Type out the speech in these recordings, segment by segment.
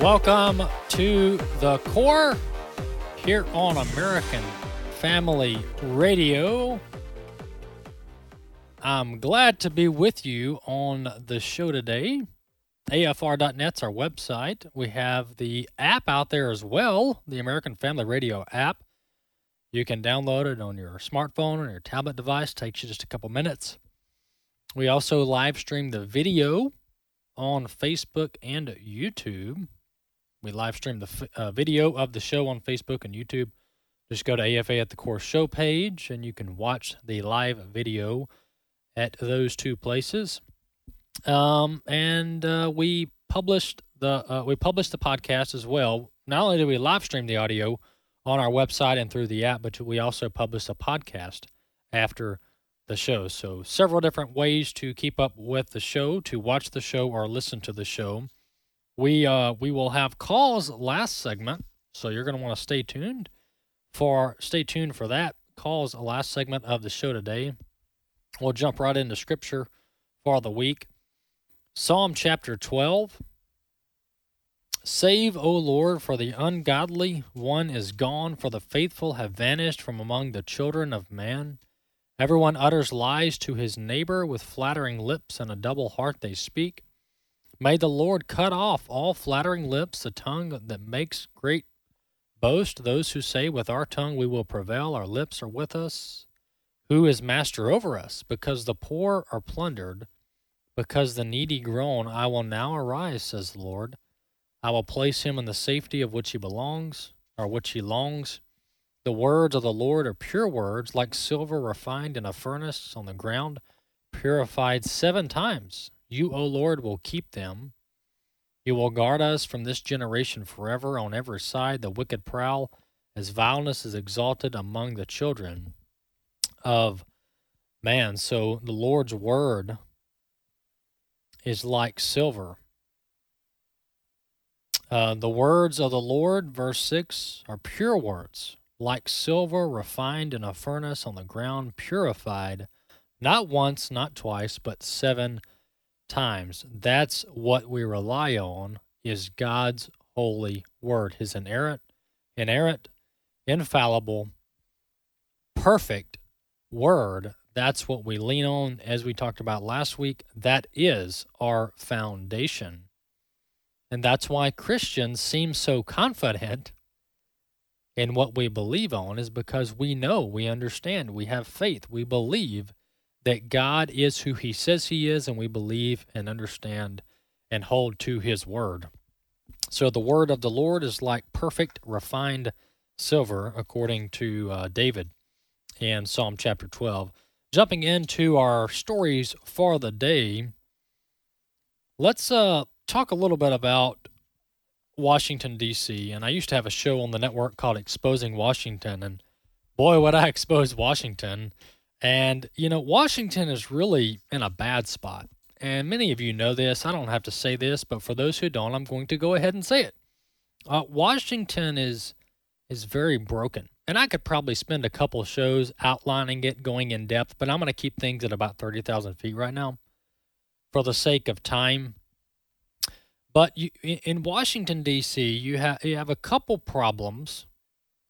Welcome to the core here on American Family Radio. I'm glad to be with you on the show today. AFR.net's our website. We have the app out there as well, the American Family Radio app. You can download it on your smartphone or your tablet device. takes you just a couple minutes. We also live stream the video on Facebook and YouTube. We live stream the uh, video of the show on Facebook and YouTube. Just go to AFA at the Core show page and you can watch the live video at those two places. Um, and uh, we published the uh, we published the podcast as well. Not only did we live stream the audio on our website and through the app, but we also published a podcast after the show. So several different ways to keep up with the show, to watch the show or listen to the show. We uh we will have calls last segment, so you're going to want to stay tuned for stay tuned for that calls last segment of the show today. We'll jump right into scripture for the week. Psalm chapter 12. Save, O Lord, for the ungodly one is gone, for the faithful have vanished from among the children of man. Everyone utters lies to his neighbor with flattering lips, and a double heart they speak. May the Lord cut off all flattering lips, the tongue that makes great boast, those who say, With our tongue we will prevail, our lips are with us. Who is master over us? Because the poor are plundered, because the needy groan, I will now arise, says the Lord. I will place him in the safety of which he belongs, or which he longs. The words of the Lord are pure words, like silver refined in a furnace on the ground, purified seven times. You, O Lord, will keep them. You will guard us from this generation forever. On every side, the wicked prowl, as vileness is exalted among the children of man. So the Lord's word is like silver. Uh, the words of the Lord, verse 6, are pure words, like silver refined in a furnace on the ground, purified, not once, not twice, but seven times. That's what we rely on is God's holy word, his inerrant, inerrant, infallible, perfect word. That's what we lean on as we talked about last week. That is our foundation. And that's why Christians seem so confident in what we believe on is because we know, we understand, we have faith, we believe that God is who He says He is, and we believe and understand and hold to His word. So the word of the Lord is like perfect, refined silver, according to uh, David in Psalm chapter 12. Jumping into our stories for the day, let's uh, talk a little bit about Washington, D.C. And I used to have a show on the network called Exposing Washington. And boy, would I expose Washington and, you know, Washington is really in a bad spot. And many of you know this. I don't have to say this, but for those who don't, I'm going to go ahead and say it. Uh, Washington is is very broken. And I could probably spend a couple shows outlining it, going in depth, but I'm going to keep things at about 30,000 feet right now for the sake of time. But you, in Washington, D.C., you, have you have a couple problems,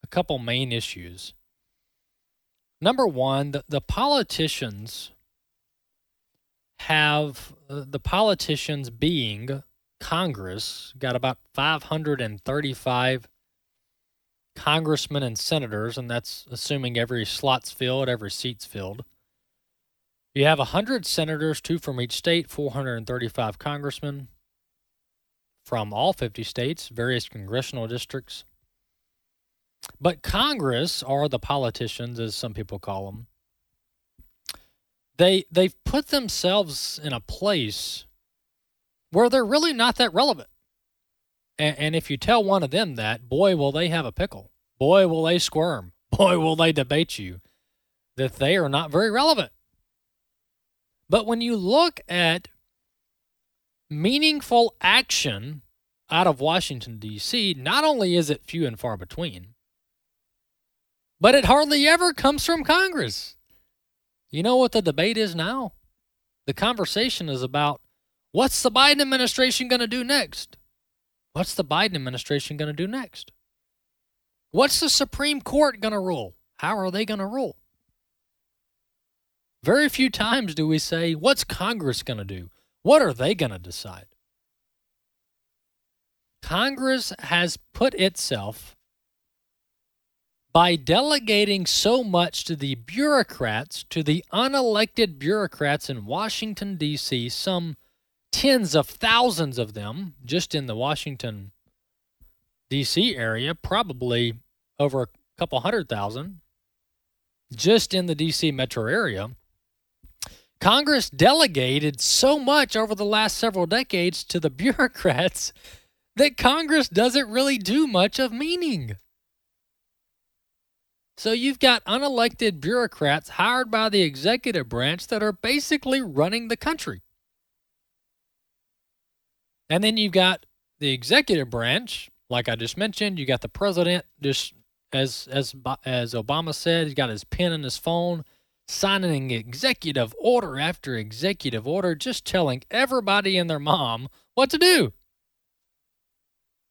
a couple main issues Number one, the, the politicians have uh, the politicians being Congress got about 535 congressmen and senators, and that's assuming every slot's filled, every seat's filled. You have 100 senators, two from each state, 435 congressmen from all 50 states, various congressional districts. But Congress, or the politicians, as some people call them, they they've put themselves in a place where they're really not that relevant. And, and if you tell one of them that, boy, will they have a pickle. Boy, will they squirm. Boy, will they debate you that they are not very relevant. But when you look at meaningful action out of Washington, D.C., not only is it few and far between, but it hardly ever comes from Congress. You know what the debate is now? The conversation is about what's the Biden administration going to do next? What's the Biden administration going to do next? What's the Supreme Court going to rule? How are they going to rule? Very few times do we say, what's Congress going to do? What are they going to decide? Congress has put itself by delegating so much to the bureaucrats, to the unelected bureaucrats in Washington, D.C., some tens of thousands of them just in the Washington, D.C. area, probably over a couple hundred thousand just in the D.C. metro area. Congress delegated so much over the last several decades to the bureaucrats that Congress doesn't really do much of meaning. So you've got unelected bureaucrats hired by the executive branch that are basically running the country. And then you've got the executive branch, like I just mentioned, you got the president just as as as Obama said, he's got his pen and his phone signing executive order after executive order just telling everybody and their mom what to do.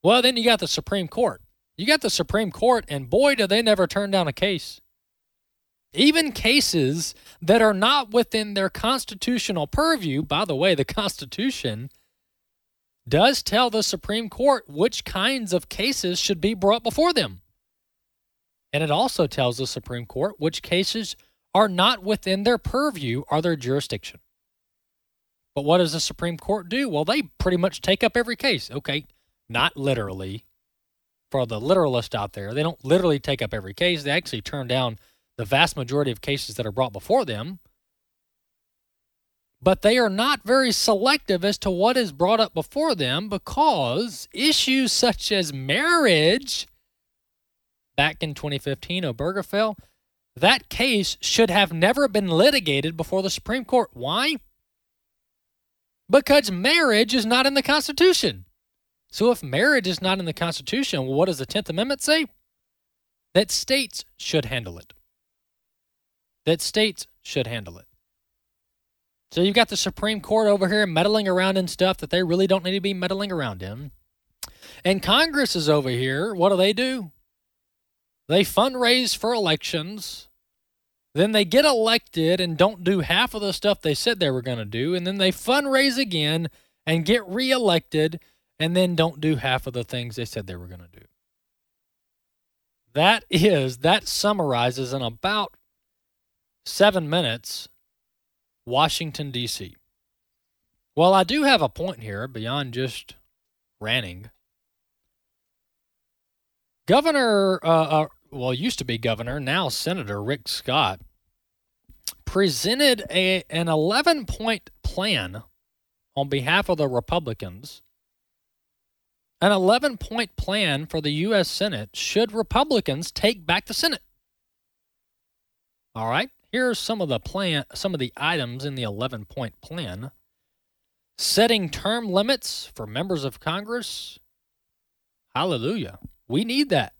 Well, then you got the Supreme Court. You got the Supreme Court, and boy, do they never turn down a case. Even cases that are not within their constitutional purview, by the way, the Constitution does tell the Supreme Court which kinds of cases should be brought before them. And it also tells the Supreme Court which cases are not within their purview or their jurisdiction. But what does the Supreme Court do? Well, they pretty much take up every case. Okay, not literally, for the literalist out there, they don't literally take up every case. They actually turn down the vast majority of cases that are brought before them. But they are not very selective as to what is brought up before them because issues such as marriage, back in 2015, Obergefell, that case should have never been litigated before the Supreme Court. Why? Because marriage is not in the Constitution. So if marriage is not in the Constitution, well, what does the 10th Amendment say? That states should handle it. That states should handle it. So you've got the Supreme Court over here meddling around in stuff that they really don't need to be meddling around in. And Congress is over here. What do they do? They fundraise for elections. Then they get elected and don't do half of the stuff they said they were going to do. And then they fundraise again and get reelected and then don't do half of the things they said they were going to do. That is, that summarizes in about seven minutes Washington, D.C. Well, I do have a point here beyond just ranting. Governor, uh, uh, well, used to be governor, now Senator Rick Scott, presented a, an 11 point plan on behalf of the Republicans an 11 point plan for the U.S. Senate should Republicans take back the Senate. All right, here are some of the plan, some of the items in the 11 point plan. Setting term limits for members of Congress. Hallelujah. We need that.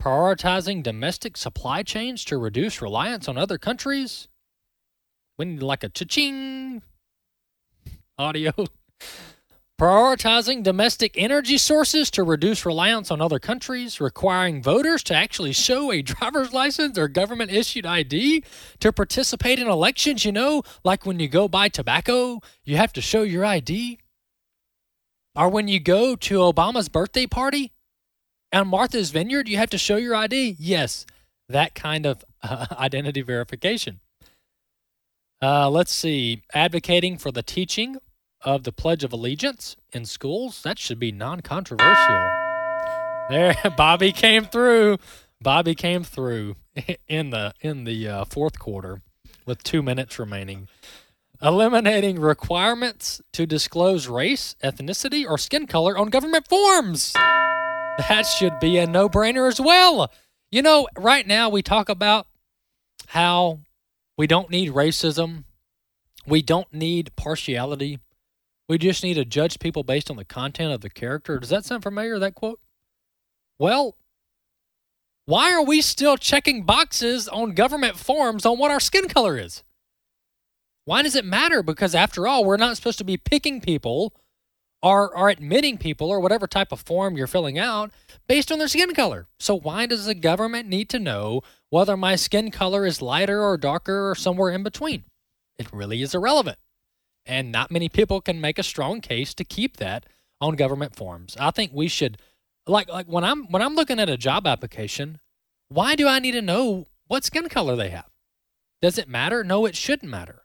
Prioritizing domestic supply chains to reduce reliance on other countries. We need like a cha-ching audio. Prioritizing domestic energy sources to reduce reliance on other countries, requiring voters to actually show a driver's license or government issued ID to participate in elections. You know, like when you go buy tobacco, you have to show your ID. Or when you go to Obama's birthday party and Martha's Vineyard, you have to show your ID. Yes, that kind of uh, identity verification. Uh, let's see, advocating for the teaching of the Pledge of Allegiance in schools, that should be non controversial. There, Bobby came through. Bobby came through in the in the uh, fourth quarter with two minutes remaining. eliminating requirements to disclose race, ethnicity, or skin color on government forms. That should be a no brainer as well. You know, right now we talk about how we don't need racism, we don't need partiality. We just need to judge people based on the content of the character. Does that sound familiar, that quote? Well, why are we still checking boxes on government forms on what our skin color is? Why does it matter? Because after all, we're not supposed to be picking people or, or admitting people or whatever type of form you're filling out based on their skin color. So why does the government need to know whether my skin color is lighter or darker or somewhere in between? It really is irrelevant. And not many people can make a strong case to keep that on government forms. I think we should like like when I'm when I'm looking at a job application, why do I need to know what skin color they have? Does it matter? No, it shouldn't matter.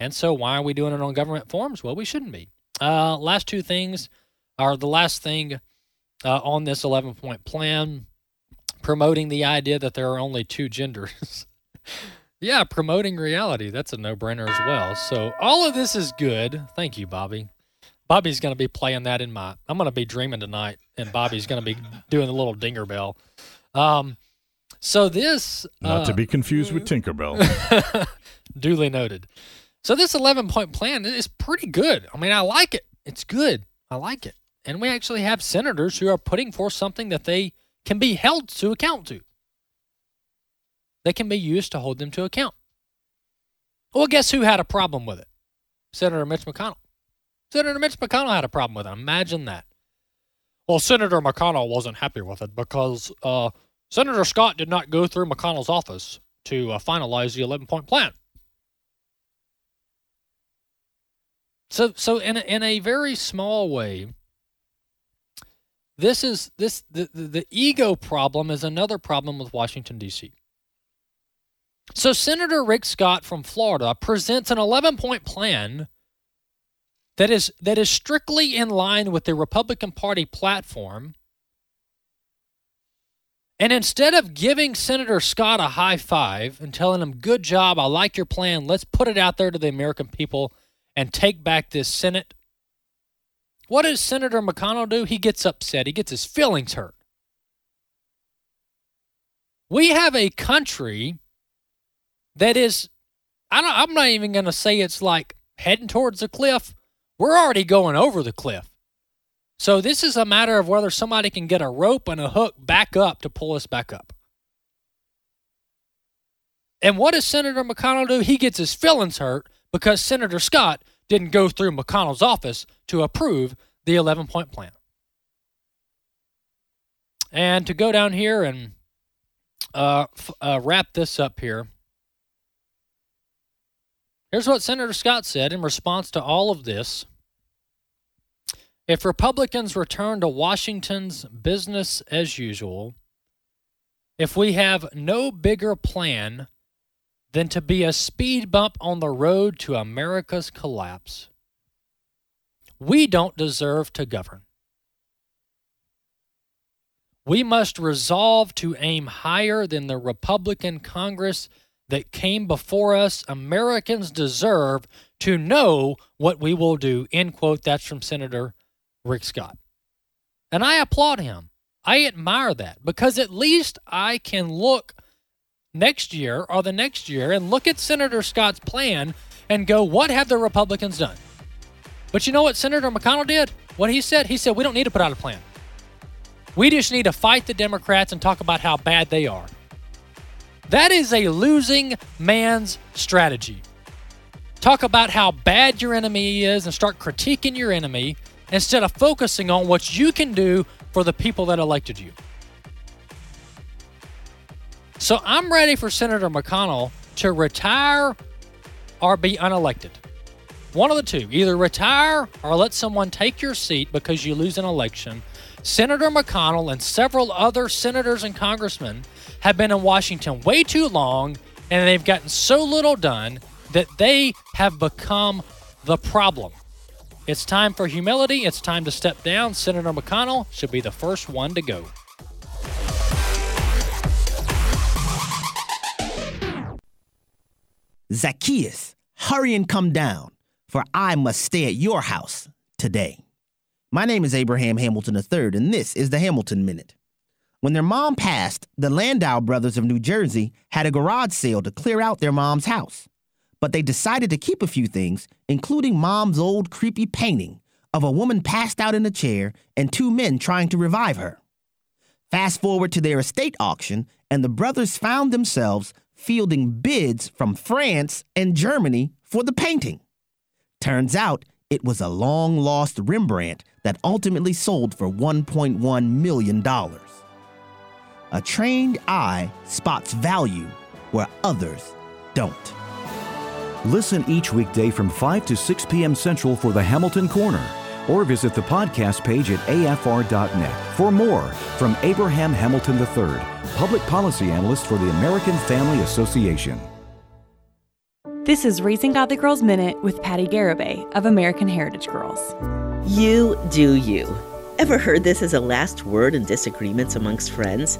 And so, why are we doing it on government forms? Well, we shouldn't be. Uh, last two things are the last thing uh, on this 11 point plan promoting the idea that there are only two genders. yeah, promoting reality. That's a no brainer as well. So, all of this is good. Thank you, Bobby. Bobby's going to be playing that in my. I'm going to be dreaming tonight, and Bobby's going to be doing the little dinger bell. Um, so this not uh, to be confused with Tinkerbell. duly noted. So this 11 point plan is pretty good. I mean, I like it. It's good. I like it. And we actually have senators who are putting forth something that they can be held to account to. They can be used to hold them to account. Well, guess who had a problem with it? Senator Mitch McConnell. Senator Mitch McConnell had a problem with it. Imagine that. Well, Senator McConnell wasn't happy with it because uh, Senator Scott did not go through McConnell's office to uh, finalize the 11 point plan. So, so in a, in a very small way, this is this the, the, the ego problem is another problem with Washington D.C. So Senator Rick Scott from Florida presents an 11 point plan that is that is strictly in line with the Republican Party platform. And instead of giving Senator Scott a high five and telling him, "Good job, I like your plan. Let's put it out there to the American people and take back this Senate. What does Senator McConnell do? He gets upset, he gets his feelings hurt. We have a country that is, I I'm not even going to say it's like heading towards the cliff. We're already going over the cliff. So this is a matter of whether somebody can get a rope and a hook back up to pull us back up. And what does Senator McConnell do? He gets his feelings hurt because Senator Scott didn't go through McConnell's office to approve the 11 point plan. And to go down here and uh, f- uh, wrap this up here, here's what Senator Scott said in response to all of this. If Republicans return to Washington's business as usual, if we have no bigger plan than to be a speed bump on the road to America's collapse. We don't deserve to govern. We must resolve to aim higher than the Republican Congress that came before us. Americans deserve to know what we will do. End quote. That's from Senator Rick Scott. And I applaud him. I admire that because at least I can look next year or the next year and look at Senator Scott's plan and go, what have the Republicans done? But you know what Senator McConnell did? What he said? He said, we don't need to put out a plan. We just need to fight the Democrats and talk about how bad they are. That is a losing man's strategy. Talk about how bad your enemy is and start critiquing your enemy instead of focusing on what you can do for the people that elected you. So I'm ready for Senator McConnell to retire or be unelected. One of the two. Either retire or let someone take your seat because you lose an election. Senator McConnell and several other senators and congressmen have been in Washington way too long and they've gotten so little done that they have become the problem. It's time for humility. It's time to step down. Senator McConnell should be the first one to go. Zacchaeus Hurry and come down, for I must stay at your house today. My name is Abraham Hamilton III, and this is the Hamilton Minute. When their mom passed, the Landau brothers of New Jersey had a garage sale to clear out their mom's house. But they decided to keep a few things, including mom's old creepy painting of a woman passed out in a chair and two men trying to revive her. Fast forward to their estate auction, and the brothers found themselves fielding bids from France and Germany for the painting. Turns out it was a long lost Rembrandt that ultimately sold for $1.1 million. A trained eye spots value where others don't. Listen each weekday from 5 to 6 p.m. Central for the Hamilton Corner, or visit the podcast page at afr.net for more from Abraham Hamilton III, Public Policy Analyst for the American Family Association. This is Raising Godly Girls Minute with Patty Garibay of American Heritage Girls. You do you. Ever heard this as a last word in disagreements amongst friends?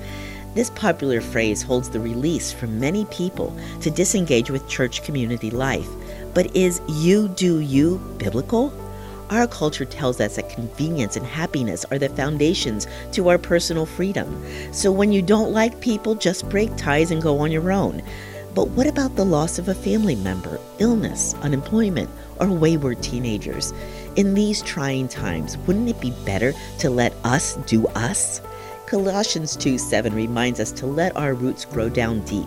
This popular phrase holds the release for many people to disengage with church community life. But is you do you biblical? Our culture tells us that convenience and happiness are the foundations to our personal freedom. So when you don't like people, just break ties and go on your own. But what about the loss of a family member, illness, unemployment, or wayward teenagers? In these trying times, wouldn't it be better to let us do us? Colossians 2 7 reminds us to let our roots grow down deep.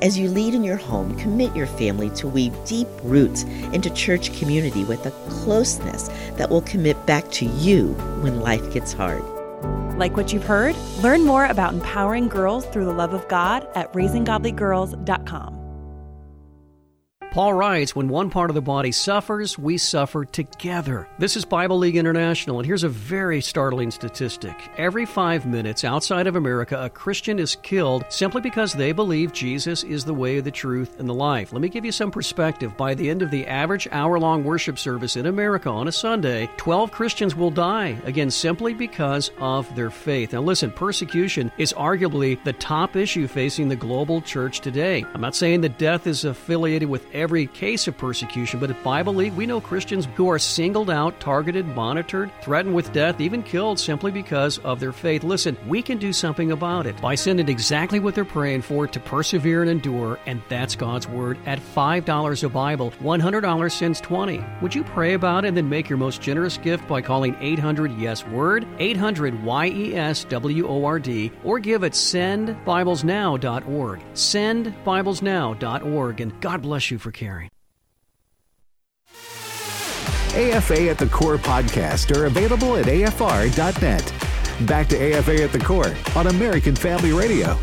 As you lead in your home, commit your family to weave deep roots into church community with a closeness that will commit back to you when life gets hard. Like what you've heard? Learn more about empowering girls through the love of God at raisinggodlygirls.com. Paul writes, When one part of the body suffers, we suffer together. This is Bible League International, and here's a very startling statistic. Every five minutes outside of America, a Christian is killed simply because they believe Jesus is the way, the truth, and the life. Let me give you some perspective. By the end of the average hour long worship service in America on a Sunday, 12 Christians will die, again, simply because of their faith. Now, listen, persecution is arguably the top issue facing the global church today. I'm not saying that death is affiliated with every case of persecution, but at Bible League, we know Christians who are singled out, targeted, monitored, threatened with death, even killed simply because of their faith. Listen, we can do something about it by sending exactly what they're praying for to persevere and endure, and that's God's Word at $5 a Bible. $100 sends 20 Would you pray about it and then make your most generous gift by calling 800 Yes Word, 800 Y E S W O R D, or give at sendbiblesnow.org. Sendbiblesnow.org, and God bless you for caring. AFA at the Core podcast are available at afr.net. Back to AFA at the Core on American Family Radio.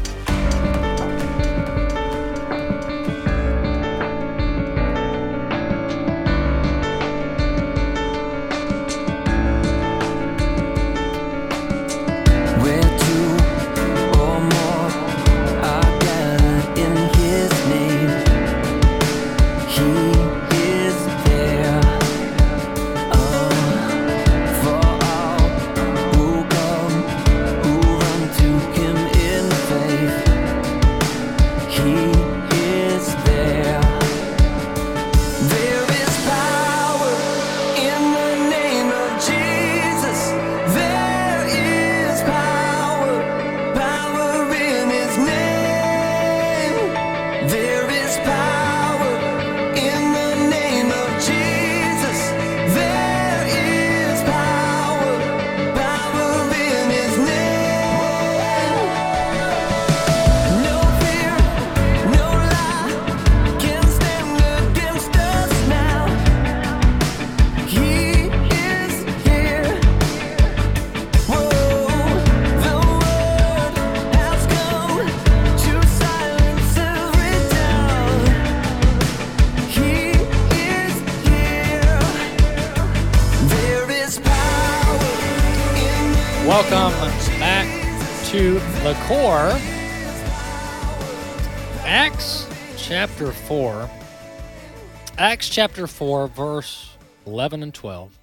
Chapter 4, verse 11 and 12.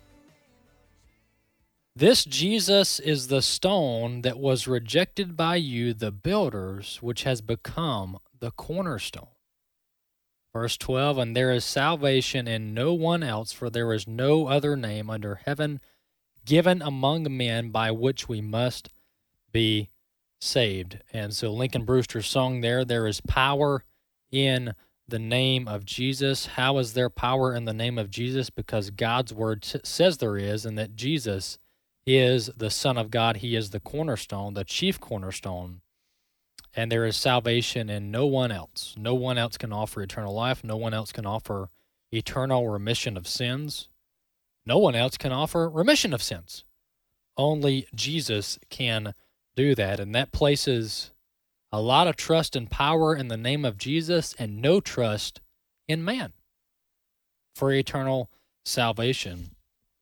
This Jesus is the stone that was rejected by you, the builders, which has become the cornerstone. Verse 12, and there is salvation in no one else, for there is no other name under heaven given among men by which we must be saved. And so Lincoln Brewster's song there, there is power in the name of Jesus. How is there power in the name of Jesus? Because God's word t- says there is, and that Jesus is the Son of God. He is the cornerstone, the chief cornerstone. And there is salvation in no one else. No one else can offer eternal life. No one else can offer eternal remission of sins. No one else can offer remission of sins. Only Jesus can do that. And that places a lot of trust and power in the name of Jesus and no trust in man for eternal salvation.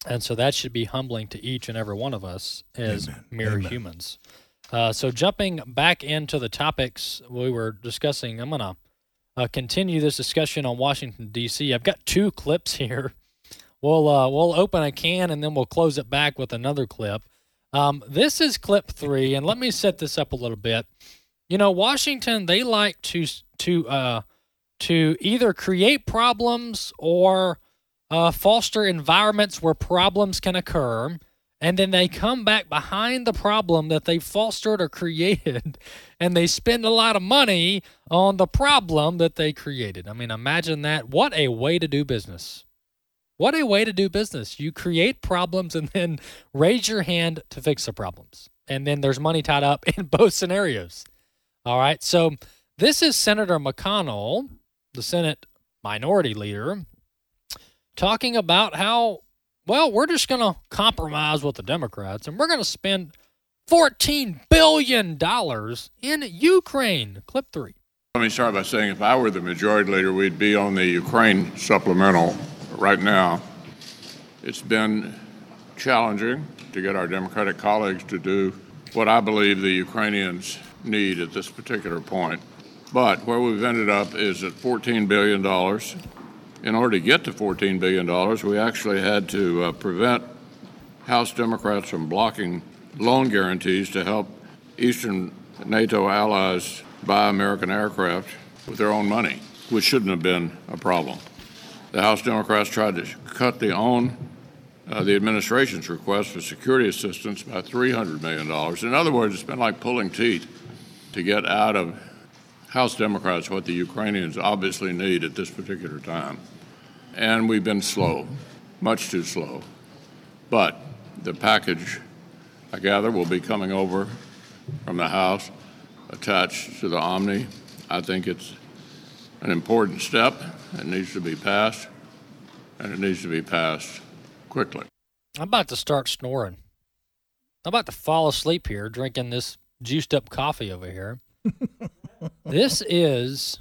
And so that should be humbling to each and every one of us as Amen. mere Amen. humans. Uh, so jumping back into the topics we were discussing, I'm going to uh, continue this discussion on Washington, D.C. I've got two clips here. We'll, uh, we'll open a can and then we'll close it back with another clip. Um, this is clip three, and let me set this up a little bit. You know, Washington they like to to uh, to either create problems or uh, foster environments where problems can occur, and then they come back behind the problem that they fostered or created, and they spend a lot of money on the problem that they created. I mean, imagine that! What a way to do business! What a way to do business. You create problems and then raise your hand to fix the problems. And then there's money tied up in both scenarios. All right. So this is Senator McConnell, the Senate minority leader, talking about how, well, we're just going to compromise with the Democrats and we're going to spend $14 billion in Ukraine. Clip three. Let me start by saying if I were the majority leader, we'd be on the Ukraine supplemental right now. It's been challenging to get our Democratic colleagues to do what I believe the Ukrainians need at this particular point. But where we've ended up is at $14 billion. In order to get to $14 billion, we actually had to uh, prevent House Democrats from blocking loan guarantees to help Eastern NATO allies buy American aircraft with their own money, which shouldn't have been a problem. The House Democrats tried to cut the own uh, the administration's request for security assistance by $300 million. In other words, it's been like pulling teeth to get out of House Democrats what the Ukrainians obviously need at this particular time. And we've been slow, much too slow. But the package, I gather, will be coming over from the House attached to the Omni. I think it's an important step. It needs to be passed, and it needs to be passed quickly. I'm about to start snoring. I'm about to fall asleep here drinking this juiced up coffee over here. this is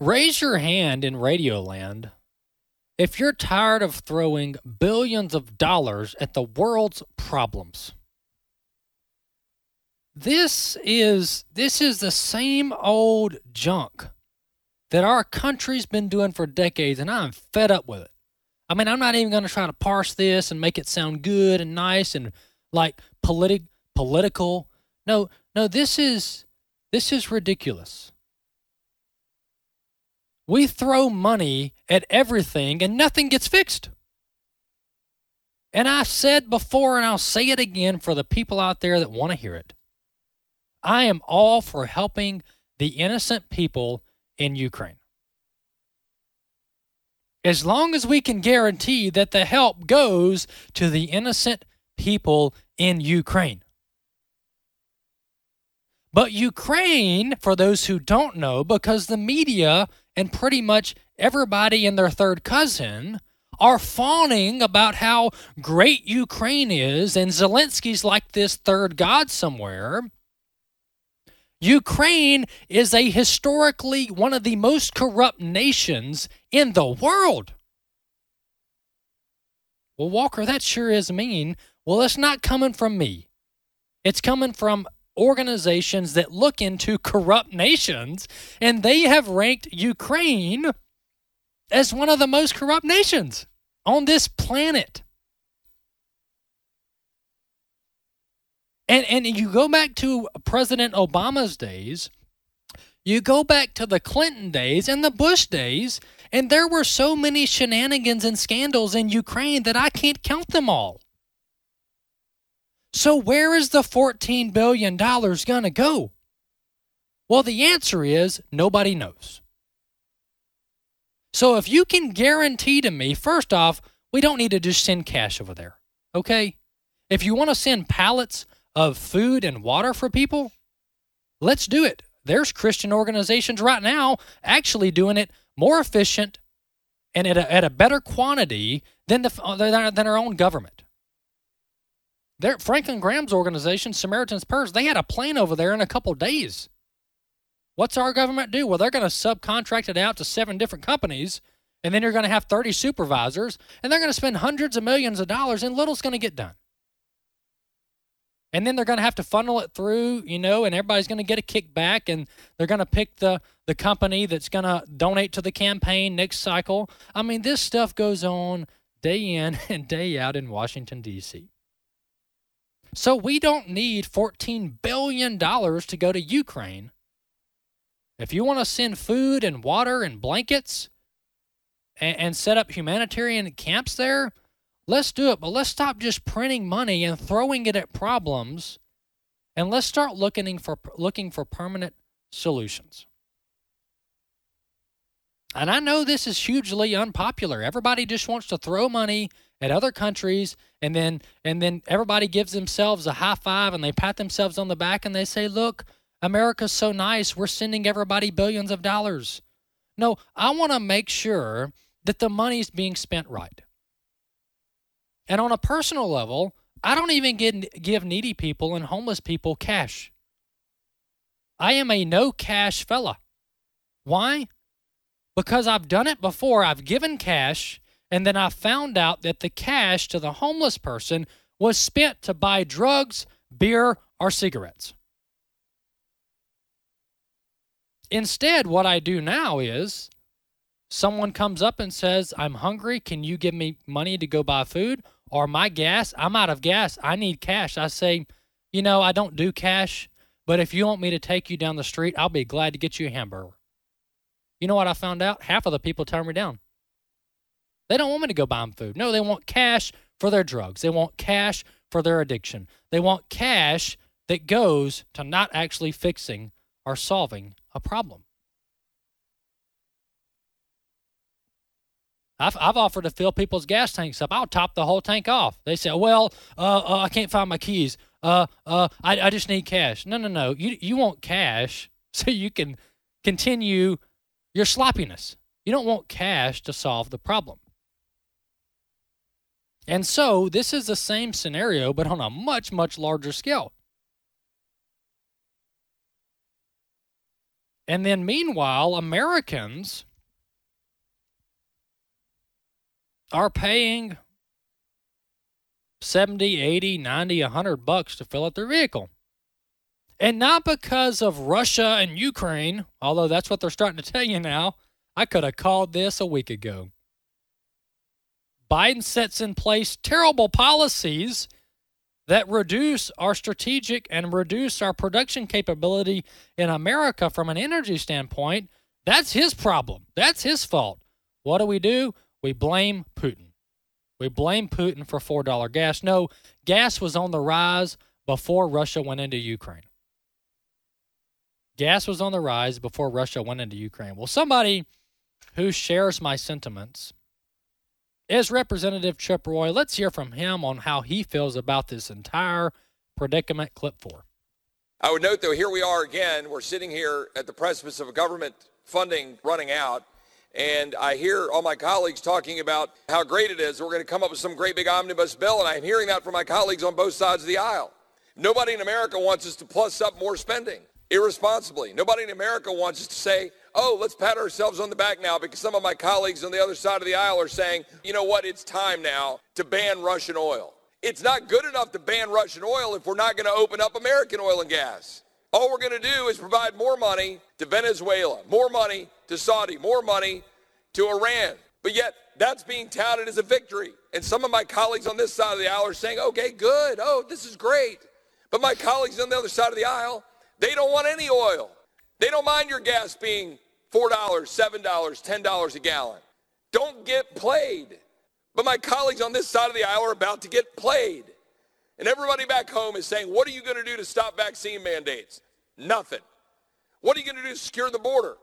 raise your hand in Radioland if you're tired of throwing billions of dollars at the world's problems. This is this is the same old junk that our country's been doing for decades and I'm fed up with it. I mean, I'm not even going to try to parse this and make it sound good and nice and like politic political. No, no, this is this is ridiculous. We throw money at everything and nothing gets fixed. And I said before and I'll say it again for the people out there that want to hear it. I am all for helping the innocent people in Ukraine as long as we can guarantee that the help goes to the innocent people in Ukraine. But Ukraine, for those who don't know, because the media and pretty much everybody and their third cousin are fawning about how great Ukraine is, and Zelensky's like this third god somewhere. Ukraine is a historically one of the most corrupt nations in the world. Well, Walker, that sure is mean. Well, it's not coming from me. It's coming from organizations that look into corrupt nations, and they have ranked Ukraine as one of the most corrupt nations on this planet. And and you go back to President Obama's days, You go back to the Clinton days and the Bush days, and there were so many shenanigans and scandals in Ukraine that I can't count them all. So, where is the $14 billion going to go? Well, the answer is nobody knows. So, if you can guarantee to me, first off, we don't need to just send cash over there, okay? If you want to send pallets of food and water for people, let's do it. There's Christian organizations right now actually doing it more efficient and at a, at a better quantity than, the, than our own government. There, Franklin Graham's organization, Samaritan's Purse, they had a plane over there in a couple days. What's our government do? Well, they're going to subcontract it out to seven different companies, and then you're going to have 30 supervisors, and they're going to spend hundreds of millions of dollars, and little's going to get done. And then they're going to have to funnel it through, you know, and everybody's going to get a kickback, and they're going to pick the, the company that's going to donate to the campaign next cycle. I mean, this stuff goes on day in and day out in Washington, D.C. So we don't need $14 billion to go to Ukraine. If you want to send food and water and blankets and, and set up humanitarian camps there, let's do it. But let's stop just printing money and throwing it at problems, and let's start looking for looking for permanent solutions. And I know this is hugely unpopular. Everybody just wants to throw money at other countries and then and then everybody gives themselves a high five and they pat themselves on the back and they say, "Look, America's so nice. We're sending everybody billions of dollars." No, I want to make sure that the money's being spent right. And on a personal level, I don't even get, give needy people and homeless people cash. I am a no cash fella. Why? Because I've done it before. I've given cash and then I found out that the cash to the homeless person was spent to buy drugs, beer, or cigarettes. Instead, what I do now is someone comes up and says, I'm hungry. Can you give me money to go buy food? Or my gas, I'm out of gas. I need cash. I say, you know, I don't do cash, but if you want me to take you down the street, I'll be glad to get you a hamburger. You know what I found out? Half of the people turn me down. They don't want me to go buy them food. No, they want cash for their drugs. They want cash for their addiction. They want cash that goes to not actually fixing or solving a problem. I've, I've offered to fill people's gas tanks up. I'll top the whole tank off. They say, well, uh, uh, I can't find my keys. Uh, uh, I, I just need cash. No, no, no. You, you want cash so you can continue your sloppiness. You don't want cash to solve the problem. And so this is the same scenario, but on a much, much larger scale. And then meanwhile, Americans are paying 70, 80, 90, 100 bucks to fill up their vehicle. And not because of Russia and Ukraine, although that's what they're starting to tell you now. I could have called this a week ago. Biden sets in place terrible policies that reduce our strategic and reduce our production capability in America from an energy standpoint, that's his problem. That's his fault. What do we do? We blame Putin. We blame Putin for $4 gas. No, gas was on the rise before Russia went into Ukraine. Gas was on the rise before Russia went into Ukraine. Well, somebody who shares my sentiments is Representative Chip Roy. Let's hear from him on how he feels about this entire predicament. Clip four. I would note, though, here we are again. We're sitting here at the precipice of government funding running out. And I hear all my colleagues talking about how great it is. We're going to come up with some great big omnibus bill. And I'm hearing that from my colleagues on both sides of the aisle. Nobody in America wants us to plus up more spending irresponsibly. Nobody in America wants us to say, oh, let's pat ourselves on the back now because some of my colleagues on the other side of the aisle are saying, you know what, it's time now to ban Russian oil. It's not good enough to ban Russian oil if we're not going to open up American oil and gas. All we're going to do is provide more money to Venezuela, more money to Saudi, more money to Iran. But yet, that's being touted as a victory. And some of my colleagues on this side of the aisle are saying, okay, good. Oh, this is great. But my colleagues on the other side of the aisle, they don't want any oil. They don't mind your gas being $4, $7, $10 a gallon. Don't get played. But my colleagues on this side of the aisle are about to get played. And everybody back home is saying, what are you going to do to stop vaccine mandates? Nothing. What are you going to do to secure the border?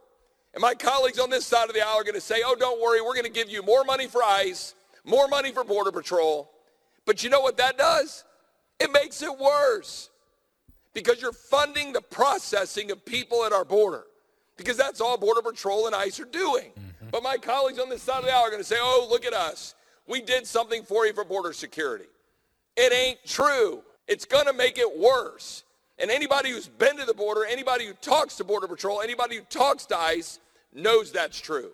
And my colleagues on this side of the aisle are going to say, oh, don't worry, we're going to give you more money for ICE, more money for Border Patrol. But you know what that does? It makes it worse because you're funding the processing of people at our border because that's all Border Patrol and ICE are doing. Mm-hmm. But my colleagues on this side of the aisle are going to say, oh, look at us. We did something for you for border security. It ain't true. It's going to make it worse. And anybody who's been to the border, anybody who talks to Border Patrol, anybody who talks to ICE knows that's true.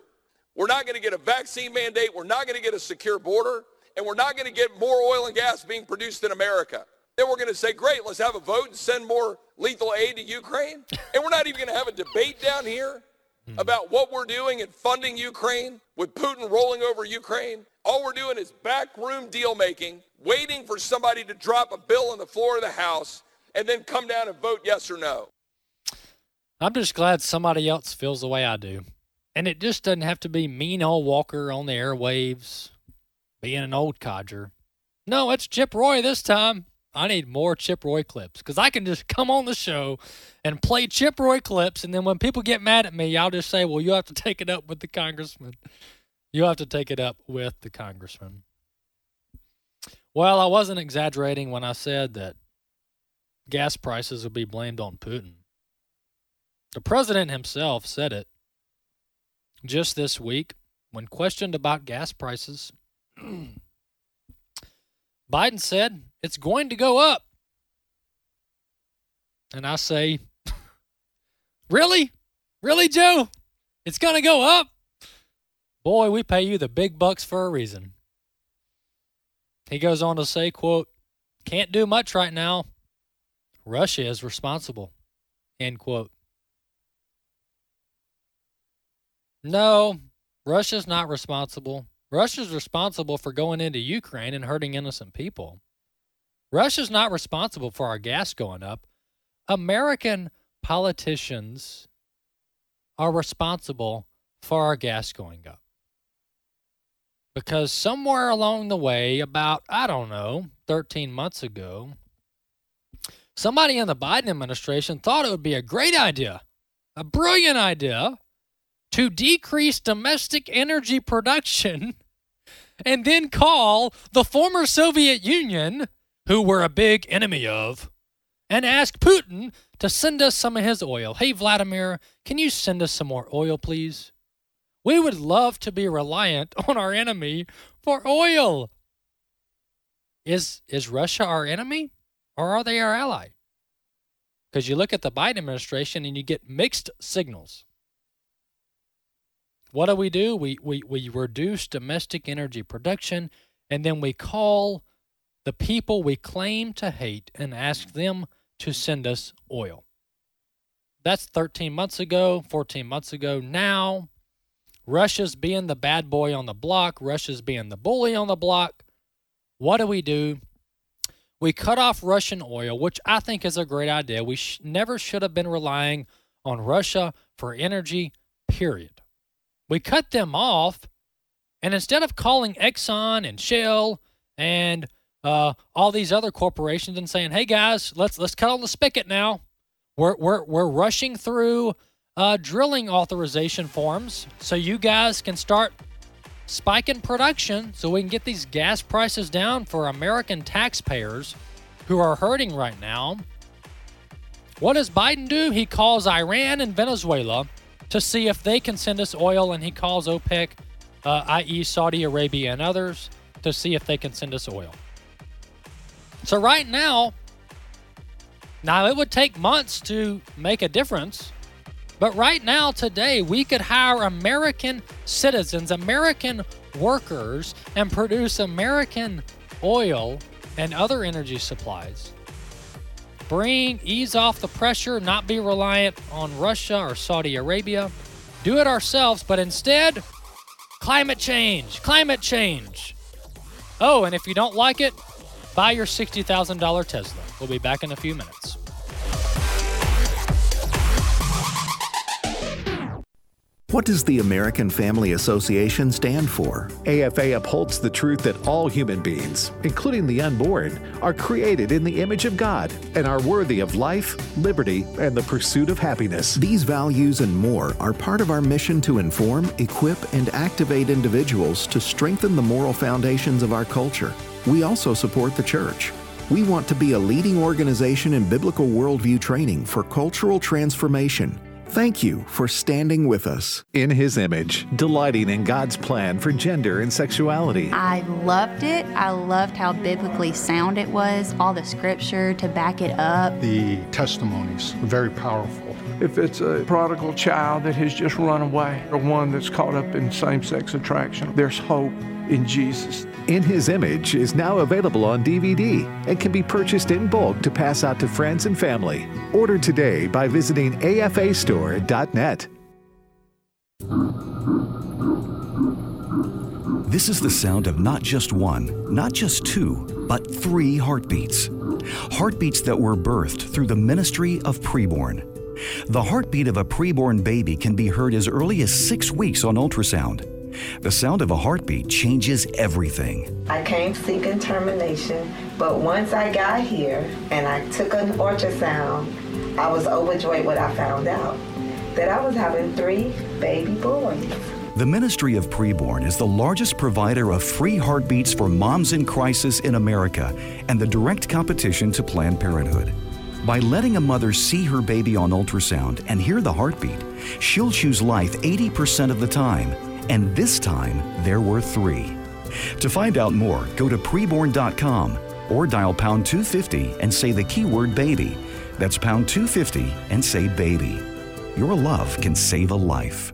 We're not going to get a vaccine mandate. We're not going to get a secure border. And we're not going to get more oil and gas being produced in America. Then we're going to say, great, let's have a vote and send more lethal aid to Ukraine. And we're not even going to have a debate down here hmm. about what we're doing and funding Ukraine with Putin rolling over Ukraine. All we're doing is backroom deal making, waiting for somebody to drop a bill on the floor of the House and then come down and vote yes or no. I'm just glad somebody else feels the way I do. And it just doesn't have to be mean old Walker on the airwaves, being an old codger. No, it's Chip Roy this time. I need more Chip Roy clips because I can just come on the show and play Chip Roy clips. And then when people get mad at me, I'll just say, well, you have to take it up with the congressman. You have to take it up with the congressman. Well, I wasn't exaggerating when I said that gas prices will be blamed on Putin. The president himself said it just this week when questioned about gas prices. Biden said it's going to go up. And I say, Really? Really, Joe? It's going to go up? Boy, we pay you the big bucks for a reason. He goes on to say, quote, can't do much right now. Russia is responsible. End quote. No, Russia's not responsible. Russia's responsible for going into Ukraine and hurting innocent people. Russia's not responsible for our gas going up. American politicians are responsible for our gas going up. Because somewhere along the way, about, I don't know, 13 months ago, somebody in the Biden administration thought it would be a great idea, a brilliant idea, to decrease domestic energy production and then call the former Soviet Union, who we're a big enemy of, and ask Putin to send us some of his oil. Hey, Vladimir, can you send us some more oil, please? We would love to be reliant on our enemy for oil. Is, is Russia our enemy or are they our ally? Because you look at the Biden administration and you get mixed signals. What do we do? We, we, we reduce domestic energy production and then we call the people we claim to hate and ask them to send us oil. That's 13 months ago, 14 months ago. Now, Russia's being the bad boy on the block, Russia's being the bully on the block. What do we do? We cut off Russian oil, which I think is a great idea. We sh- never should have been relying on Russia for energy, period. We cut them off, and instead of calling Exxon and Shell and uh, all these other corporations and saying, "Hey guys, let's let's cut on the spigot now," we're we're we're rushing through uh, drilling authorization forms so you guys can start spiking production so we can get these gas prices down for American taxpayers who are hurting right now. What does Biden do? He calls Iran and Venezuela to see if they can send us oil, and he calls OPEC, uh, i.e., Saudi Arabia and others, to see if they can send us oil. So, right now, now it would take months to make a difference, but right now, today, we could hire American citizens, American workers, and produce American oil and other energy supplies bring, ease off the pressure, not be reliant on Russia or Saudi Arabia. Do it ourselves, but instead, climate change, climate change. Oh, and if you don't like it, buy your $60,000 Tesla. We'll be back in a few minutes. What does the American Family Association stand for? AFA upholds the truth that all human beings, including the unborn, are created in the image of God and are worthy of life, liberty, and the pursuit of happiness. These values and more are part of our mission to inform, equip, and activate individuals to strengthen the moral foundations of our culture. We also support the church. We want to be a leading organization in biblical worldview training for cultural transformation Thank you for standing with us. In His image, delighting in God's plan for gender and sexuality. I loved it. I loved how biblically sound it was, all the scripture to back it up. The testimonies were very powerful. If it's a prodigal child that has just run away, or one that's caught up in same sex attraction, there's hope in Jesus. In His Image is now available on DVD and can be purchased in bulk to pass out to friends and family. Order today by visiting afastore.net. This is the sound of not just one, not just two, but three heartbeats. Heartbeats that were birthed through the ministry of preborn. The heartbeat of a preborn baby can be heard as early as six weeks on ultrasound. The sound of a heartbeat changes everything. I came seeking termination, but once I got here and I took an ultrasound, I was overjoyed when I found out that I was having three baby boys. The Ministry of Preborn is the largest provider of free heartbeats for moms in crisis in America and the direct competition to Planned Parenthood. By letting a mother see her baby on ultrasound and hear the heartbeat, she'll choose life 80% of the time and this time there were three. To find out more, go to preborn.com or dial pound 250 and say the keyword baby. That's pound 250 and say baby. Your love can save a life.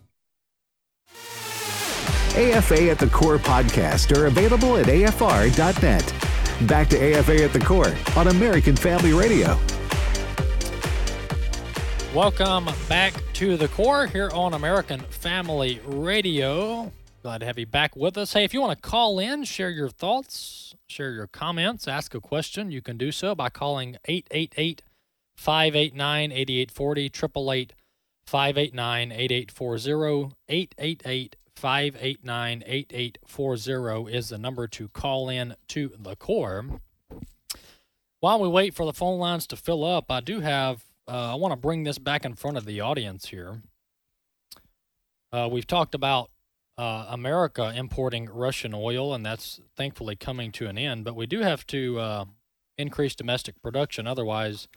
AFA at the Core podcast are available at afr.net. Back to AFA at the Core on American Family Radio. Welcome back to the Core here on American Family Radio. Glad to have you back with us. Hey, if you want to call in, share your thoughts, share your comments, ask a question, you can do so by calling 888 589 8840, 888 589 8840, 888 589 8840 is the number to call in to the core. While we wait for the phone lines to fill up, I do have, uh, I want to bring this back in front of the audience here. Uh, we've talked about uh, America importing Russian oil, and that's thankfully coming to an end, but we do have to uh, increase domestic production. Otherwise,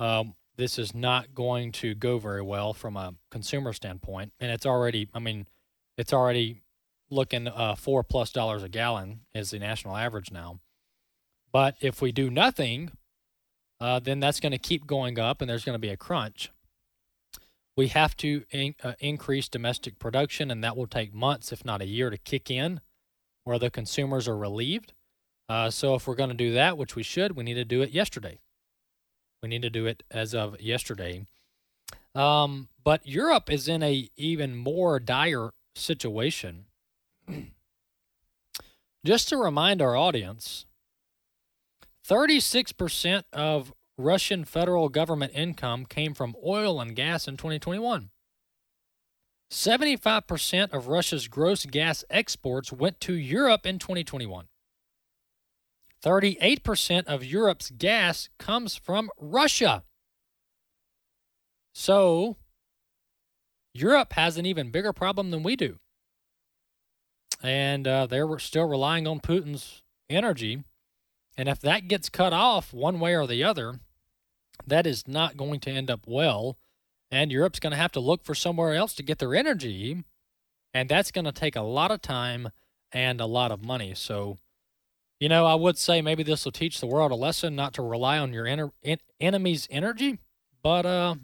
um, this is not going to go very well from a consumer standpoint. And it's already, I mean, it's already looking uh, four plus dollars a gallon is the national average now. But if we do nothing, uh, then that's going to keep going up, and there's going to be a crunch. We have to in, uh, increase domestic production, and that will take months, if not a year, to kick in, where the consumers are relieved. Uh, so if we're going to do that, which we should, we need to do it yesterday. We need to do it as of yesterday. Um, but Europe is in a even more dire situation. Just to remind our audience, 36% of Russian federal government income came from oil and gas in 2021. 75% of Russia's gross gas exports went to Europe in 2021. 38% of Europe's gas comes from Russia. So, Europe has an even bigger problem than we do. And uh, they're still relying on Putin's energy. And if that gets cut off one way or the other, that is not going to end up well. And Europe's going to have to look for somewhere else to get their energy. And that's going to take a lot of time and a lot of money. So, you know, I would say maybe this will teach the world a lesson not to rely on your en- en- enemy's energy. But uh,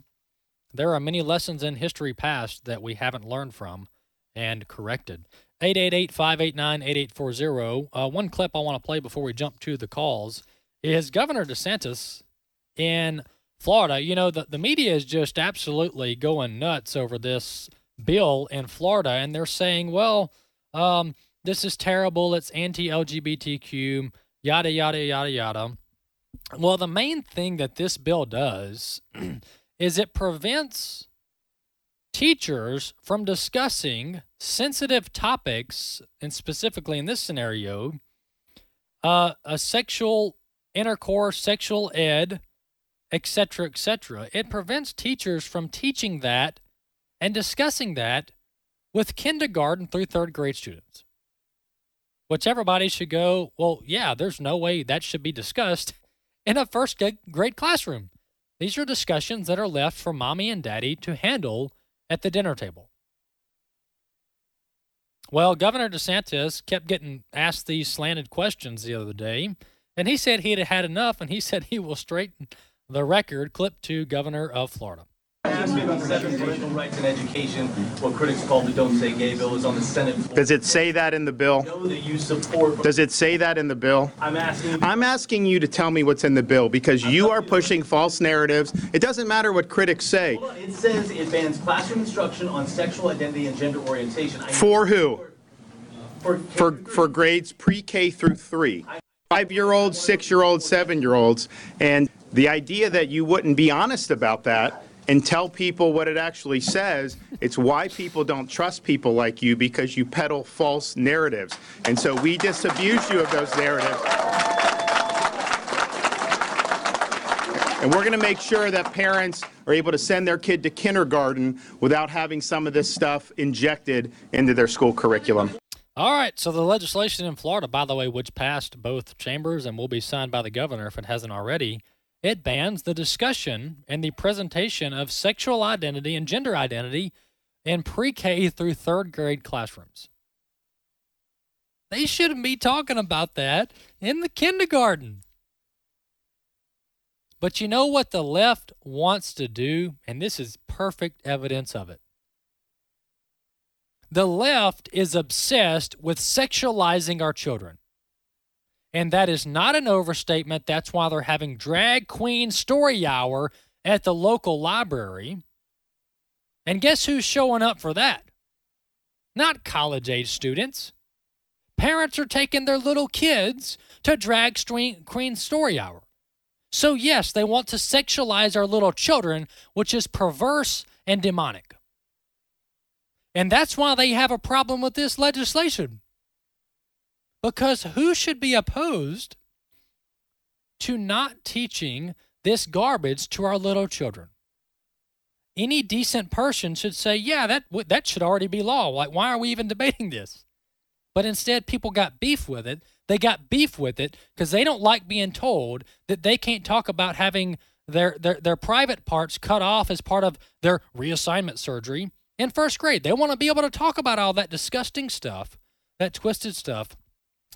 there are many lessons in history past that we haven't learned from and corrected. 888-589-8840. Uh, one clip I want to play before we jump to the calls is Governor DeSantis in Florida. You know, the, the media is just absolutely going nuts over this bill in Florida, and they're saying, well, um, this is terrible. It's anti LGBTQ, yada, yada, yada, yada. Well, the main thing that this bill does is it prevents teachers from discussing sensitive topics, and specifically in this scenario, uh, a sexual intercourse, sexual ed, etc., etc. It prevents teachers from teaching that and discussing that with kindergarten through third grade students. Which everybody should go, well, yeah, there's no way that should be discussed in a first grade classroom. These are discussions that are left for mommy and daddy to handle at the dinner table. Well, Governor DeSantis kept getting asked these slanted questions the other day, and he said he had had enough, and he said he will straighten the record. Clip to Governor of Florida. 57 rights education, what critics call the Don't Say Gay bill, is on the Senate floor. Does it say that in the bill? that you support. Does it say that in the bill? I'm asking. I'm asking you to tell me what's in the bill because you are pushing false narratives. It doesn't matter what critics say. Hold on, It says it bans classroom instruction on sexual identity and gender orientation. I For who? For For for grades pre-K through 3. 5-year-olds, 6-year-olds, 7-year-olds, and the idea that you wouldn't be honest about that and tell people what it actually says, it's why people don't trust people like you because you peddle false narratives. And so we disabuse you of those narratives. And we're going to make sure that parents are able to send their kid to kindergarten without having some of this stuff injected into their school curriculum. All right, so the legislation in Florida, by the way, which passed both chambers and will be signed by the governor if it hasn't already, it bans the discussion and the presentation of sexual identity and gender identity in pre K through third grade classrooms. They shouldn't be talking about that in the kindergarten. But you know what the left wants to do? And this is perfect evidence of it. The left is obsessed with sexualizing our children. And that is not an overstatement. That's why they're having drag queen story hour at the local library. And guess who's showing up for that? Not college age students. Parents are taking their little kids to drag queen story hour. So, yes, they want to sexualize our little children, which is perverse and demonic. And that's why they have a problem with this legislation. Because who should be opposed to not teaching this garbage to our little children? Any decent person should say, yeah, that, that should already be law. Like, why are we even debating this? But instead, people got beef with it. They got beef with it because they don't like being told that they can't talk about having their, their, their private parts cut off as part of their reassignment surgery in first grade. They want to be able to talk about all that disgusting stuff, that twisted stuff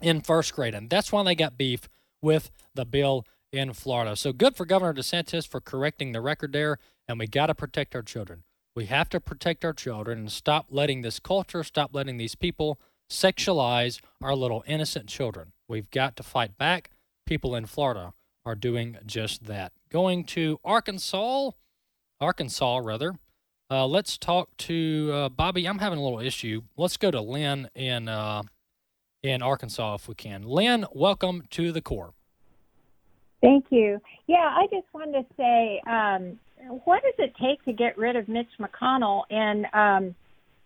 in first grade. And that's why they got beef with the bill in Florida. So good for Governor DeSantis for correcting the record there. And we got to protect our children. We have to protect our children and stop letting this culture, stop letting these people sexualize our little innocent children. We've got to fight back. People in Florida are doing just that. Going to Arkansas, Arkansas rather. Uh, let's talk to uh, Bobby. I'm having a little issue. Let's go to Lynn in uh, in Arkansas if we can. Lynn, welcome to the core. Thank you. Yeah, I just wanted to say, um, what does it take to get rid of Mitch McConnell, and um,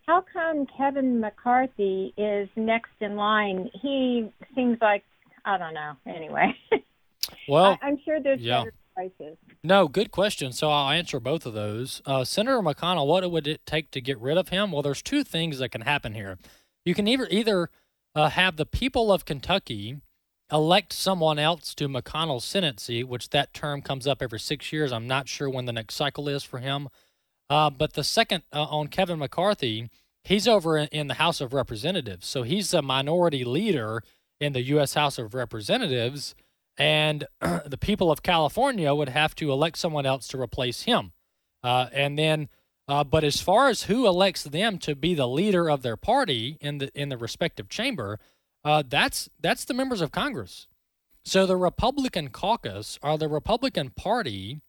how come Kevin McCarthy is next in line? He seems like I don't know. Anyway, well, I, am sure there's yeah. better prices? No, good question. So I'll answer both of those. Uh, Senator McConnell, what would it take to get rid of him? Well, there's two things that can happen here. You can either either uh, have the people of Kentucky elect someone else to McConnell's Senate seat, which that term comes up every six years. I'm not sure when the next cycle is for him. Uh, but the second uh, on Kevin McCarthy, he's over in, in the House of Representatives. So he's a minority leader in the U.S. House of Representatives. And the people of California would have to elect someone else to replace him. Uh, and then, uh, but as far as who elects them to be the leader of their party in the in the respective chamber, uh, that's that's the members of Congress. So the Republican caucus or the Republican Party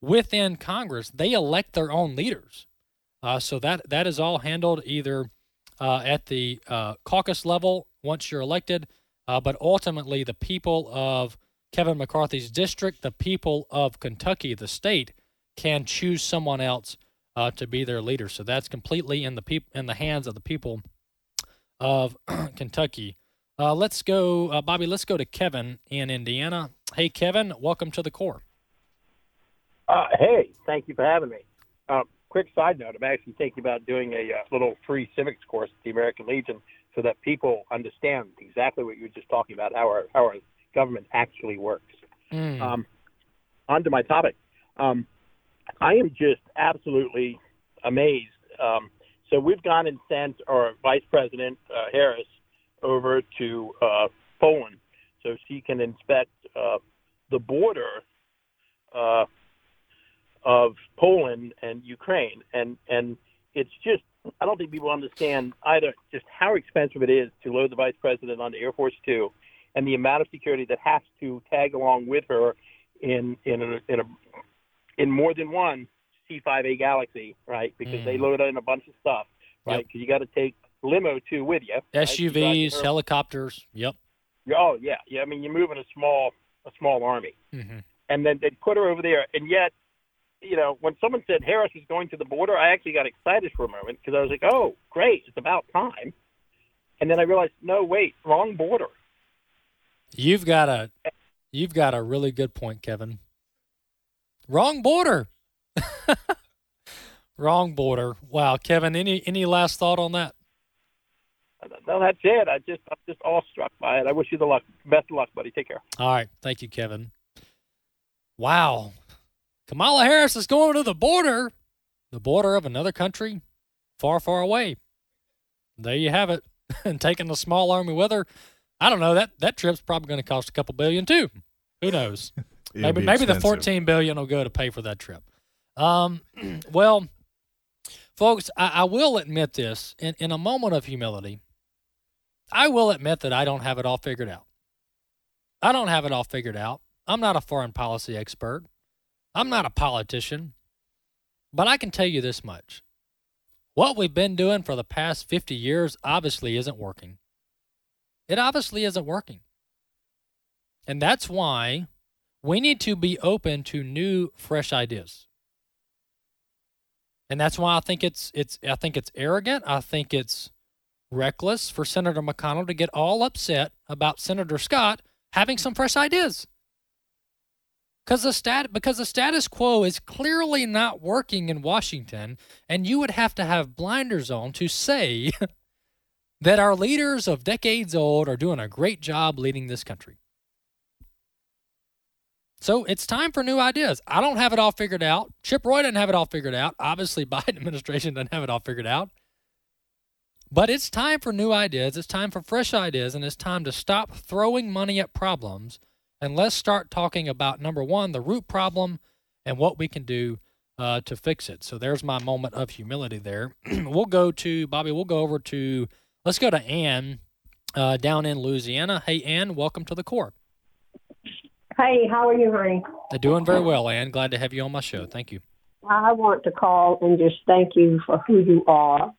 within Congress, they elect their own leaders. Uh, so that that is all handled either uh, at the uh, caucus level once you're elected, uh, but ultimately the people of Kevin McCarthy's district, the people of Kentucky, the state, can choose someone else uh, to be their leader. So that's completely in the peop- in the hands of the people of Kentucky. Uh, let's go, uh, Bobby. Let's go to Kevin in Indiana. Hey, Kevin, welcome to the core. Uh, hey, thank you for having me. Um, quick side note: I'm actually thinking about doing a uh, little free civics course at the American Legion so that people understand exactly what you were just talking about how our how our government actually works. Mm. Um, on to my topic. Um, I am just absolutely amazed. Um, so we've gone and sent our Vice President uh, Harris over to uh, Poland so she can inspect uh, the border uh, of Poland and Ukraine, and and it's just I don't think people understand either just how expensive it is to load the vice president onto Air Force Two, and the amount of security that has to tag along with her in in a, in a in more than one C5A Galaxy, right? Because Mm. they load in a bunch of stuff, right? Because you got to take limo too with you. right? SUVs, your- helicopters. Yep. Oh yeah, yeah. I mean, you're moving a small a small army, Mhm. and then they put her over there, and yet, you know, when someone said Harris is going to the border, I actually got excited for a moment because I was like, oh, great, it's about time. And then I realized, no, wait, wrong border. You've got a you've got a really good point, Kevin. Wrong border. Wrong border. Wow, Kevin, any any last thought on that? No, that's it. I just I'm just awestruck by it. I wish you the luck, best of luck, buddy. Take care. All right, thank you, Kevin. Wow. Kamala Harris is going to the border, the border of another country far, far away. There you have it. and taking a small army with her. I don't know, that that trip's probably going to cost a couple billion too. Who knows? Maybe maybe the 14 billion will go to pay for that trip. Um, well, folks, I, I will admit this in, in a moment of humility. I will admit that I don't have it all figured out. I don't have it all figured out. I'm not a foreign policy expert. I'm not a politician. But I can tell you this much. What we've been doing for the past 50 years obviously isn't working. It obviously isn't working. And that's why we need to be open to new, fresh ideas. And that's why I think it's it's I think it's arrogant. I think it's reckless for Senator McConnell to get all upset about Senator Scott having some fresh ideas. Because the stat because the status quo is clearly not working in Washington, and you would have to have blinders on to say that our leaders of decades old are doing a great job leading this country. So it's time for new ideas. I don't have it all figured out. Chip Roy doesn't have it all figured out. Obviously, Biden administration doesn't have it all figured out. But it's time for new ideas. It's time for fresh ideas, and it's time to stop throwing money at problems and let's start talking about number one, the root problem, and what we can do uh, to fix it. So there's my moment of humility there. we'll go to Bobby. We'll go over to let's go to Ann uh, down in Louisiana. Hey, Ann, welcome to the core. Hey, how are you, honey? Doing very well, Ann. Glad to have you on my show. Thank you. I want to call and just thank you for who you are.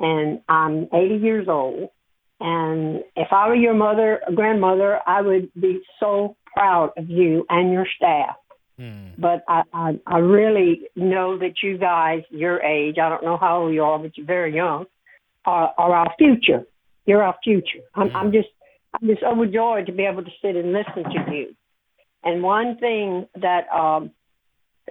And I'm 80 years old. And if I were your mother, grandmother, I would be so proud of you and your staff. Hmm. But I, I, I really know that you guys, your age, I don't know how old you are, but you're very young, are, are our future. You're our future. I'm, I'm hmm. just, I'm just overjoyed to be able to sit and listen to you. And one thing that um,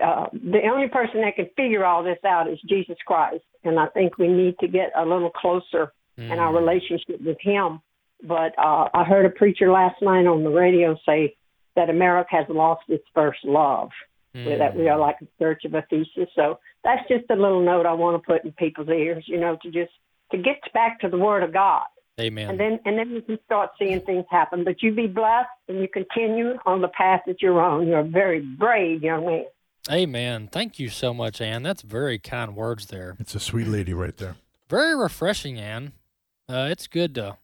uh, the only person that can figure all this out is Jesus Christ. And I think we need to get a little closer mm. in our relationship with Him. But uh, I heard a preacher last night on the radio say that America has lost its first love, mm. that we are like a church of Ephesus. So that's just a little note I want to put in people's ears, you know, to just to get back to the Word of God. Amen. And then and then you can start seeing things happen. But you be blessed and you continue on the path that you're on. You're a very brave young man. Amen. Thank you so much, Ann. That's very kind words there. It's a sweet lady right there. Very refreshing, Ann. Uh, it's good to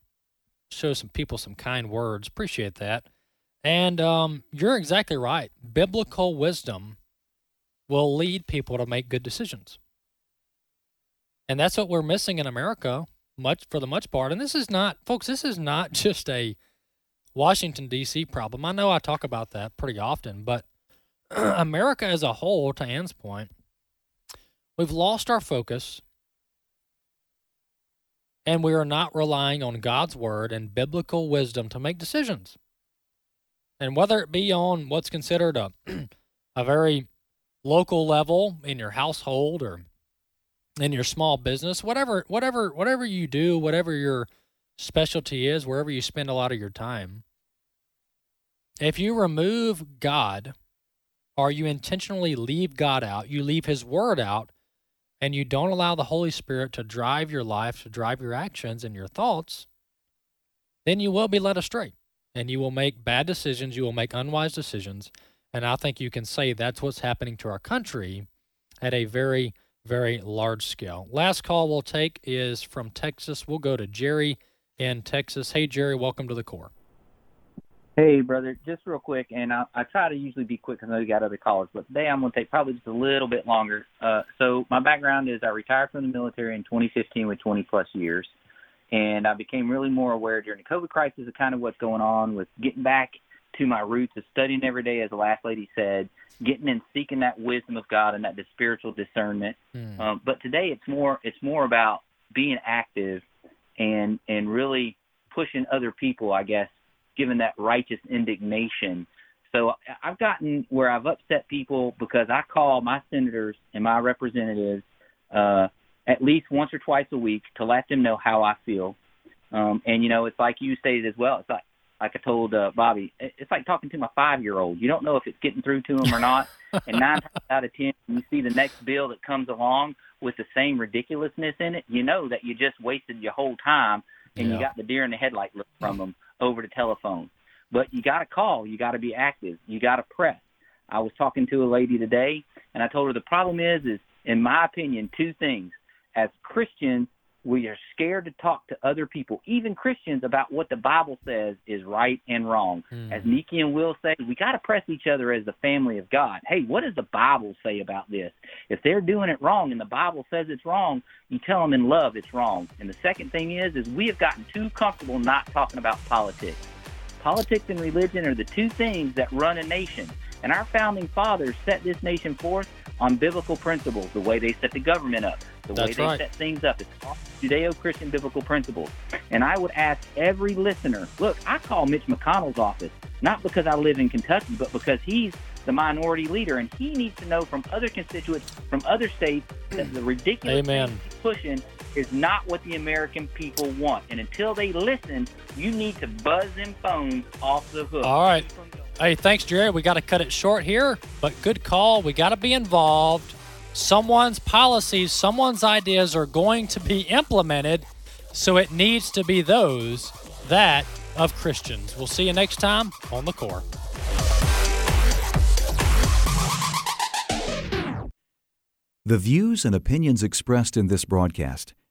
show some people some kind words. Appreciate that. And um, you're exactly right. Biblical wisdom will lead people to make good decisions. And that's what we're missing in America, much for the much part. And this is not, folks, this is not just a Washington, D.C. problem. I know I talk about that pretty often, but America as a whole, to Ann's point, we've lost our focus and we are not relying on God's word and biblical wisdom to make decisions. And whether it be on what's considered a, a very local level in your household or in your small business, whatever, whatever, whatever you do, whatever your specialty is, wherever you spend a lot of your time, if you remove God or you intentionally leave God out, you leave His Word out, and you don't allow the Holy Spirit to drive your life, to drive your actions and your thoughts, then you will be led astray and you will make bad decisions. You will make unwise decisions. And I think you can say that's what's happening to our country at a very, very large scale. Last call we'll take is from Texas. We'll go to Jerry in Texas. Hey, Jerry, welcome to the core. Hey, brother, just real quick, and I, I try to usually be quick because I know you got other callers, but today I'm going to take probably just a little bit longer. Uh, so my background is I retired from the military in 2015 with 20 plus years, and I became really more aware during the COVID crisis of kind of what's going on with getting back to my roots of studying every day, as the last lady said, getting and seeking that wisdom of God and that spiritual discernment. Mm. Um, but today it's more it's more about being active and and really pushing other people, I guess, given that righteous indignation. So I've gotten where I've upset people because I call my senators and my representatives uh, at least once or twice a week to let them know how I feel. Um, and you know, it's like you stated as well. It's like like I told uh, Bobby, it's like talking to my five year old. You don't know if it's getting through to him or not. and nine times out of ten, when you see the next bill that comes along with the same ridiculousness in it, you know that you just wasted your whole time and yeah. you got the deer in the headlight look from them over the telephone. But you got to call. You got to be active. You got to press. I was talking to a lady today, and I told her the problem is, is in my opinion, two things. As Christians, we are scared to talk to other people, even Christians, about what the Bible says is right and wrong. Mm. As Nikki and Will say, we got to press each other as the family of God. Hey, what does the Bible say about this? If they're doing it wrong and the Bible says it's wrong, you tell them in love it's wrong. And the second thing is, is we have gotten too comfortable not talking about politics. Politics and religion are the two things that run a nation. And our founding fathers set this nation forth on biblical principles, the way they set the government up, the That's way they right. set things up. It's all Judeo-Christian biblical principles. And I would ask every listener, look, I call Mitch McConnell's office not because I live in Kentucky, but because he's the minority leader, and he needs to know from other constituents from other states that the ridiculous Amen. pushing is not what the American people want. And until they listen, you need to buzz them phones off the hook. All right. Hey, thanks, Jerry. We got to cut it short here, but good call. We got to be involved. Someone's policies, someone's ideas are going to be implemented, so it needs to be those that of Christians. We'll see you next time on the core. The views and opinions expressed in this broadcast